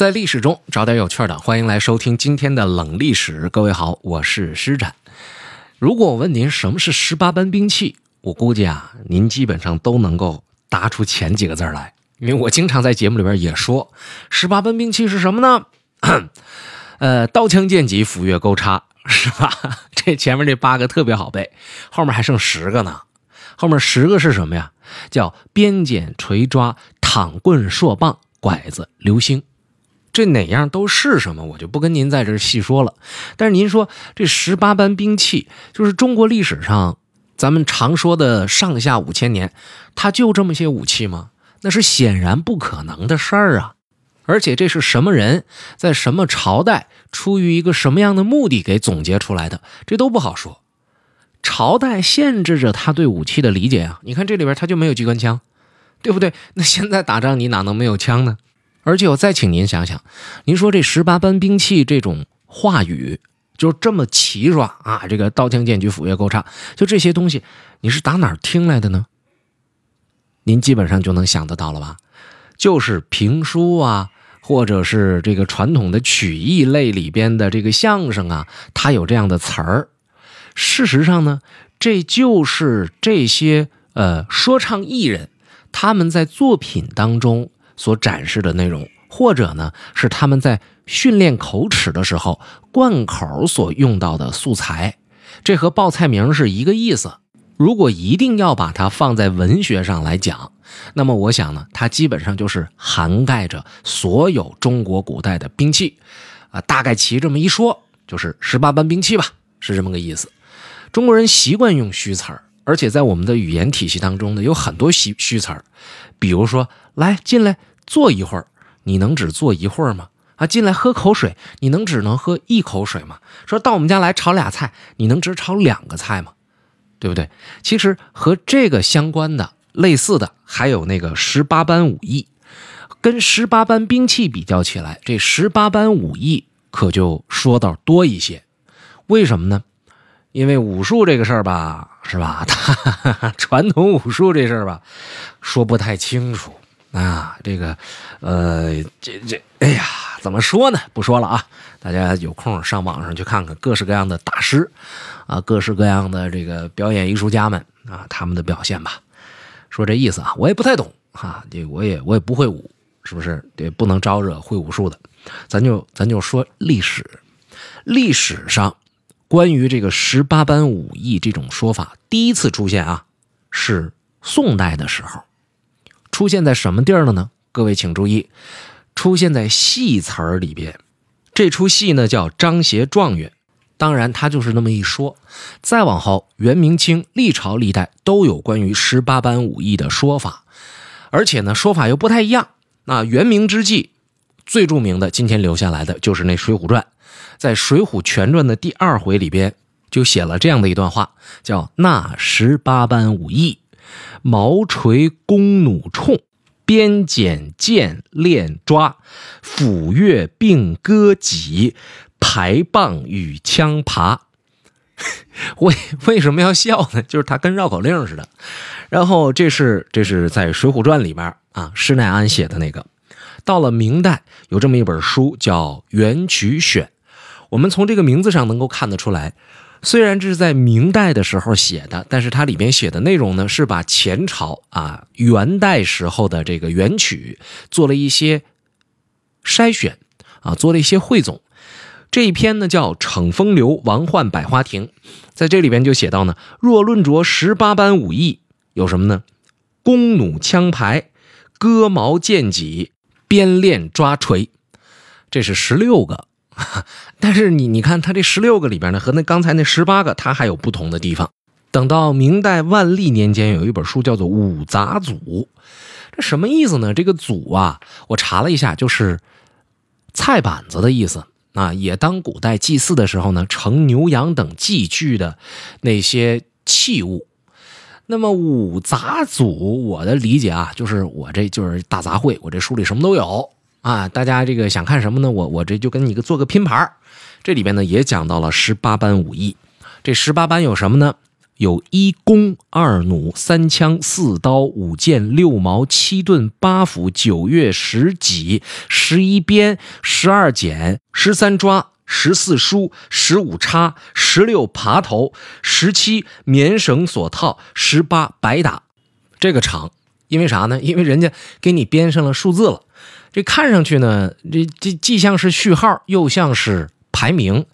在历史中找点有趣的，欢迎来收听今天的冷历史。各位好，我是施展。如果我问您什么是十八般兵器，我估计啊，您基本上都能够答出前几个字来，因为我经常在节目里边也说，十八般兵器是什么呢？呃，刀枪剑戟斧钺钩叉，是吧？这前面这八个特别好背，后面还剩十个呢。后面十个是什么呀？叫鞭锏锤抓躺棍槊棒拐子流星。这哪样都是什么，我就不跟您在这细说了。但是您说这十八般兵器，就是中国历史上咱们常说的上下五千年，它就这么些武器吗？那是显然不可能的事儿啊！而且这是什么人在什么朝代，出于一个什么样的目的给总结出来的，这都不好说。朝代限制着他对武器的理解啊！你看这里边他就没有机关枪，对不对？那现在打仗你哪能没有枪呢？而且我再请您想想，您说这十八般兵器这种话语就这么齐刷啊，这个刀枪剑戟斧钺钩叉，就这些东西，你是打哪儿听来的呢？您基本上就能想得到了吧？就是评书啊，或者是这个传统的曲艺类里边的这个相声啊，它有这样的词儿。事实上呢，这就是这些呃说唱艺人他们在作品当中。所展示的内容，或者呢是他们在训练口齿的时候贯口所用到的素材，这和报菜名是一个意思。如果一定要把它放在文学上来讲，那么我想呢，它基本上就是涵盖着所有中国古代的兵器，啊，大概齐这么一说，就是十八般兵器吧，是这么个意思。中国人习惯用虚词儿，而且在我们的语言体系当中呢，有很多虚虚词儿，比如说来进来。坐一会儿，你能只坐一会儿吗？啊，进来喝口水，你能只能喝一口水吗？说到我们家来炒俩菜，你能只炒两个菜吗？对不对？其实和这个相关的、类似的，还有那个十八般武艺，跟十八般兵器比较起来，这十八般武艺可就说到多一些。为什么呢？因为武术这个事儿吧，是吧？传统武术这事儿吧，说不太清楚。啊，这个，呃，这这，哎呀，怎么说呢？不说了啊，大家有空上网上去看看各式各样的大师，啊，各式各样的这个表演艺术家们啊，他们的表现吧。说这意思啊，我也不太懂啊，这我也我也不会武，是不是？对，不能招惹会武术的。咱就咱就说历史，历史上关于这个十八般武艺这种说法第一次出现啊，是宋代的时候。出现在什么地儿了呢？各位请注意，出现在戏词儿里边。这出戏呢叫《张协状元》，当然他就是那么一说。再往后，元、明清历朝历代都有关于十八般武艺的说法，而且呢说法又不太一样。那元明之际，最著名的今天留下来的就是那《水浒传》，在《水浒全传》的第二回里边就写了这样的一段话，叫“那十八般武艺”。毛锤弓弩冲，鞭锏剑链抓，斧钺并戈戟，排棒与枪耙。为为什么要笑呢？就是它跟绕口令似的。然后这是这是在《水浒传》里边啊，施耐庵写的那个。到了明代，有这么一本书叫《元曲选》，我们从这个名字上能够看得出来。虽然这是在明代的时候写的，但是它里边写的内容呢，是把前朝啊元代时候的这个元曲做了一些筛选啊，做了一些汇总。这一篇呢叫《逞风流王焕百花亭》，在这里边就写到呢，若论着十八般武艺，有什么呢？弓弩枪牌、戈矛剑戟、鞭链抓锤，这是十六个。但是你你看，他这十六个里边呢，和那刚才那十八个，它还有不同的地方。等到明代万历年间，有一本书叫做《五杂组》，这什么意思呢？这个“组”啊，我查了一下，就是菜板子的意思啊，也当古代祭祀的时候呢，盛牛羊等祭具的那些器物。那么五杂组，我的理解啊，就是我这就是大杂烩，我这书里什么都有。啊，大家这个想看什么呢？我我这就跟你个做个拼盘这里边呢也讲到了十八般武艺。这十八般有什么呢？有一弓、二弩、三枪、四刀、五箭、六矛、七盾、八斧、九钺、十戟、十一鞭、十二剪、十三抓、十四梳、十五叉、十六爬头、十七棉绳索套、十八白打。这个长，因为啥呢？因为人家给你编上了数字了。这看上去呢，这这既像是序号，又像是排名。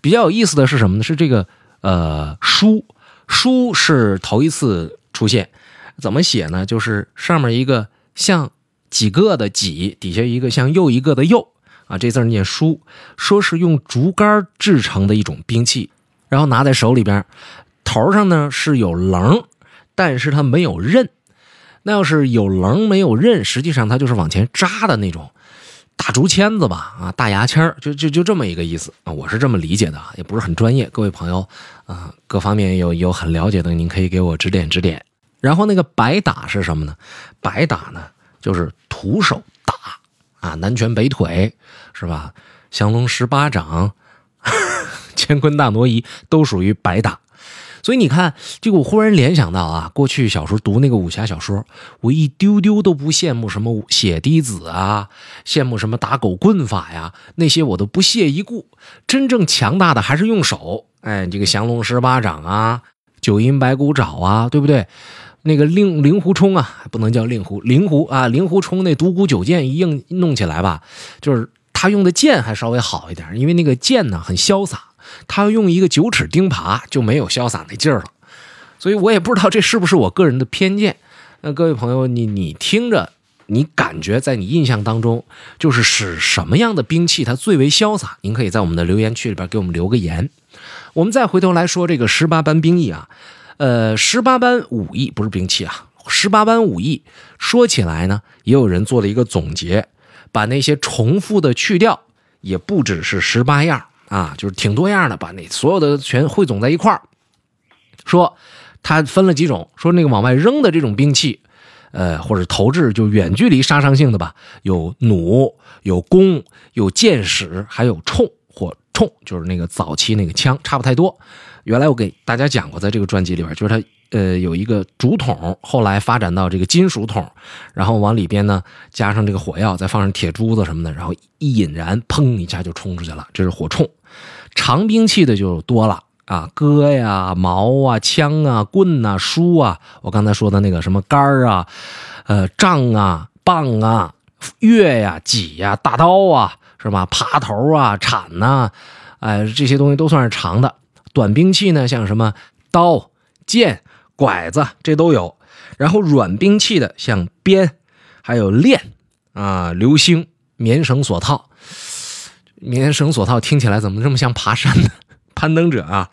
比较有意思的是什么呢？是这个呃书。书是头一次出现，怎么写呢？就是上面一个像几个的几，底下一个像又一个的又啊，这字念书。说是用竹竿制成的一种兵器，然后拿在手里边，头上呢是有棱，但是它没有刃。那要是有棱没有刃，实际上它就是往前扎的那种。大竹签子吧，啊，大牙签就就就这么一个意思啊，我是这么理解的，也不是很专业。各位朋友啊，各方面有有很了解的，您可以给我指点指点。然后那个白打是什么呢？白打呢，就是徒手打啊，南拳北腿是吧？降龙十八掌，乾坤大挪移都属于白打。所以你看，这个我忽然联想到啊，过去小时候读那个武侠小说，我一丢丢都不羡慕什么血滴子啊，羡慕什么打狗棍法呀，那些我都不屑一顾。真正强大的还是用手，哎，这个降龙十八掌啊，九阴白骨爪啊，对不对？那个令令狐冲啊，不能叫令狐，灵狐啊，令狐冲那独孤九剑一硬弄起来吧，就是他用的剑还稍微好一点，因为那个剑呢很潇洒。他用一个九齿钉耙就没有潇洒那劲儿了，所以我也不知道这是不是我个人的偏见。那各位朋友，你你听着，你感觉在你印象当中，就是使什么样的兵器它最为潇洒？您可以在我们的留言区里边给我们留个言。我们再回头来说这个十八般兵役啊，呃，十八般武艺不是兵器啊，十八般武艺说起来呢，也有人做了一个总结，把那些重复的去掉，也不只是十八样。啊，就是挺多样的，把那所有的全汇总在一块儿，说它分了几种，说那个往外扔的这种兵器，呃，或者投掷就远距离杀伤性的吧，有弩，有弓，有箭矢，还有铳或铳，就是那个早期那个枪，差不太多。原来我给大家讲过，在这个专辑里边，就是它。呃，有一个竹筒，后来发展到这个金属筒，然后往里边呢加上这个火药，再放上铁珠子什么的，然后一引燃，砰一下就冲出去了，这是火铳。长兵器的就多了啊，戈呀、矛啊、枪啊、棍啊、书啊，我刚才说的那个什么杆啊、呃杖啊、棒啊、钺呀、戟呀、大刀啊，是吧？耙头啊、铲呐，哎，这些东西都算是长的。短兵器呢，像什么刀、剑。拐子这都有，然后软兵器的像鞭，还有链啊、流星、棉绳索套。棉绳索套听起来怎么这么像爬山呢？攀登者啊，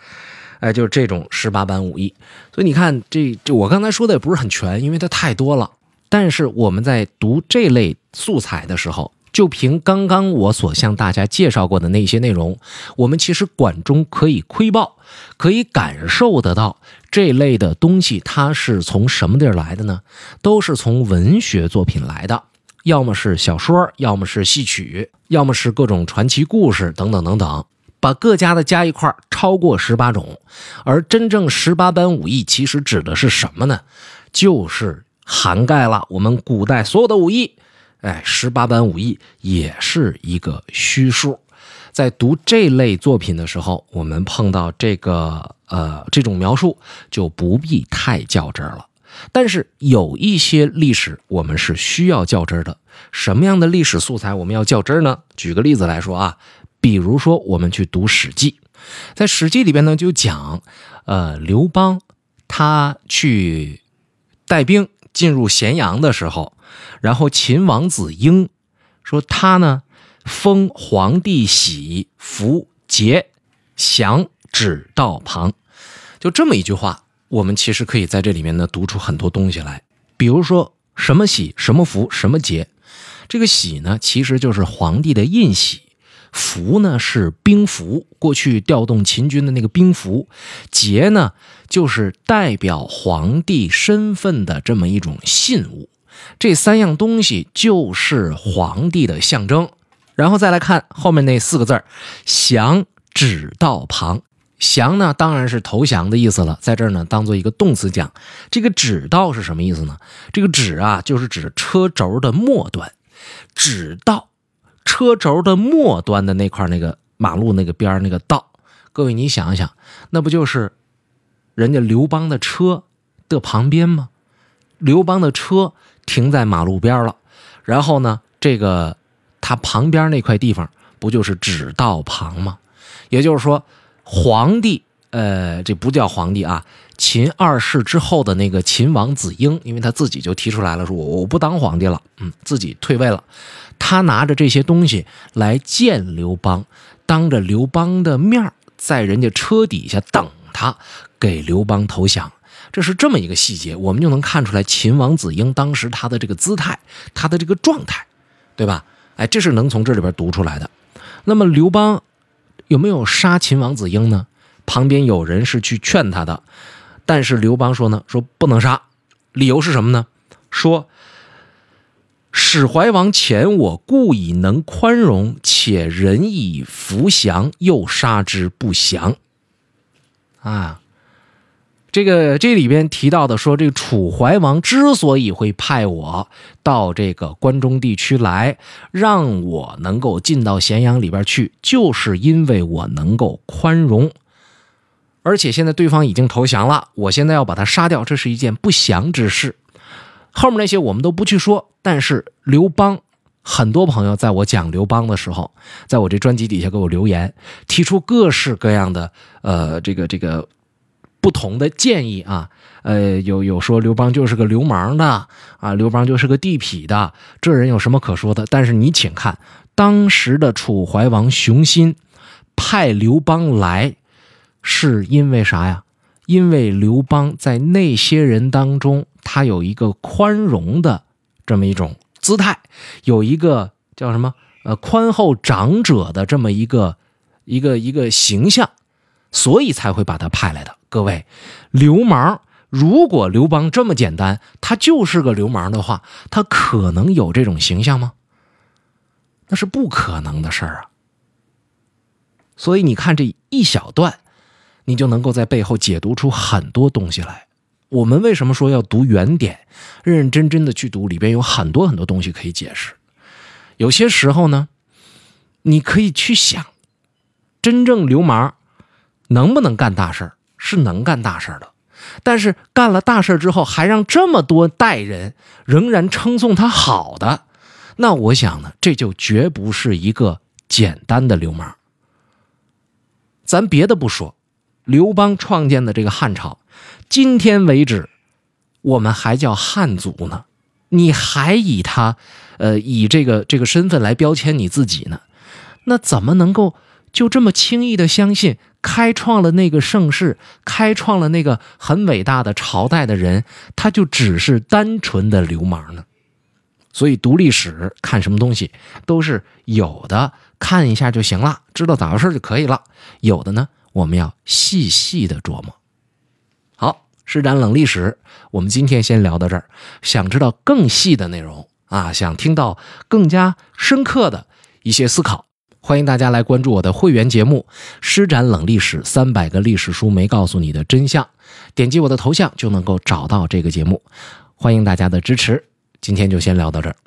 哎，就是这种十八般武艺。所以你看，这这我刚才说的也不是很全，因为它太多了。但是我们在读这类素材的时候，就凭刚刚我所向大家介绍过的那些内容，我们其实管中可以窥豹，可以感受得到这类的东西它是从什么地儿来的呢？都是从文学作品来的，要么是小说，要么是戏曲，要么是各种传奇故事等等等等，把各家的加一块超过十八种。而真正十八般武艺其实指的是什么呢？就是涵盖了我们古代所有的武艺。哎，十八般武艺也是一个虚数，在读这类作品的时候，我们碰到这个呃这种描述就不必太较真了。但是有一些历史我们是需要较真的，什么样的历史素材我们要较真呢？举个例子来说啊，比如说我们去读《史记》，在《史记》里边呢就讲，呃，刘邦他去带兵进入咸阳的时候。然后秦王子婴说：“他呢，封皇帝玺，符节，降止道旁。”就这么一句话，我们其实可以在这里面呢读出很多东西来。比如说，什么玺，什么符，什么节。这个玺呢，其实就是皇帝的印玺；符呢是兵符，过去调动秦军的那个兵符；节呢就是代表皇帝身份的这么一种信物。这三样东西就是皇帝的象征，然后再来看后面那四个字儿“降止道旁”，降呢，当然是投降的意思了，在这儿呢，当做一个动词讲。这个止道是什么意思呢？这个止啊，就是指车轴的末端，止道，车轴的末端的那块那个马路那个边那个道。各位，你想一想，那不就是人家刘邦的车的旁边吗？刘邦的车停在马路边了，然后呢，这个他旁边那块地方不就是止道旁吗？也就是说。皇帝，呃，这不叫皇帝啊。秦二世之后的那个秦王子婴，因为他自己就提出来了，说我我不当皇帝了，嗯，自己退位了。他拿着这些东西来见刘邦，当着刘邦的面在人家车底下等他，给刘邦投降。这是这么一个细节，我们就能看出来秦王子婴当时他的这个姿态，他的这个状态，对吧？哎，这是能从这里边读出来的。那么刘邦。有没有杀秦王子婴呢？旁边有人是去劝他的，但是刘邦说呢，说不能杀，理由是什么呢？说始怀王遣我，故以能宽容，且人以服降，又杀之不降。啊。这个这里边提到的说，这个楚怀王之所以会派我到这个关中地区来，让我能够进到咸阳里边去，就是因为我能够宽容。而且现在对方已经投降了，我现在要把他杀掉，这是一件不祥之事。后面那些我们都不去说，但是刘邦，很多朋友在我讲刘邦的时候，在我这专辑底下给我留言，提出各式各样的呃，这个这个。不同的建议啊，呃，有有说刘邦就是个流氓的啊，刘邦就是个地痞的，这人有什么可说的？但是你请看，当时的楚怀王熊心派刘邦来，是因为啥呀？因为刘邦在那些人当中，他有一个宽容的这么一种姿态，有一个叫什么？呃，宽厚长者的这么一个一个一个形象，所以才会把他派来的。各位，流氓，如果刘邦这么简单，他就是个流氓的话，他可能有这种形象吗？那是不可能的事儿啊。所以你看这一小段，你就能够在背后解读出很多东西来。我们为什么说要读原点，认认真真的去读，里边有很多很多东西可以解释。有些时候呢，你可以去想，真正流氓能不能干大事儿？是能干大事的，但是干了大事之后，还让这么多代人仍然称颂他好的，那我想呢，这就绝不是一个简单的流氓。咱别的不说，刘邦创建的这个汉朝，今天为止，我们还叫汉族呢，你还以他，呃，以这个这个身份来标签你自己呢，那怎么能够就这么轻易的相信？开创了那个盛世，开创了那个很伟大的朝代的人，他就只是单纯的流氓呢。所以读历史看什么东西都是有的，看一下就行了，知道咋回事就可以了。有的呢，我们要细细的琢磨。好，施展冷历史，我们今天先聊到这儿。想知道更细的内容啊，想听到更加深刻的一些思考。欢迎大家来关注我的会员节目《施展冷历史三百个历史书没告诉你的真相》，点击我的头像就能够找到这个节目。欢迎大家的支持，今天就先聊到这儿。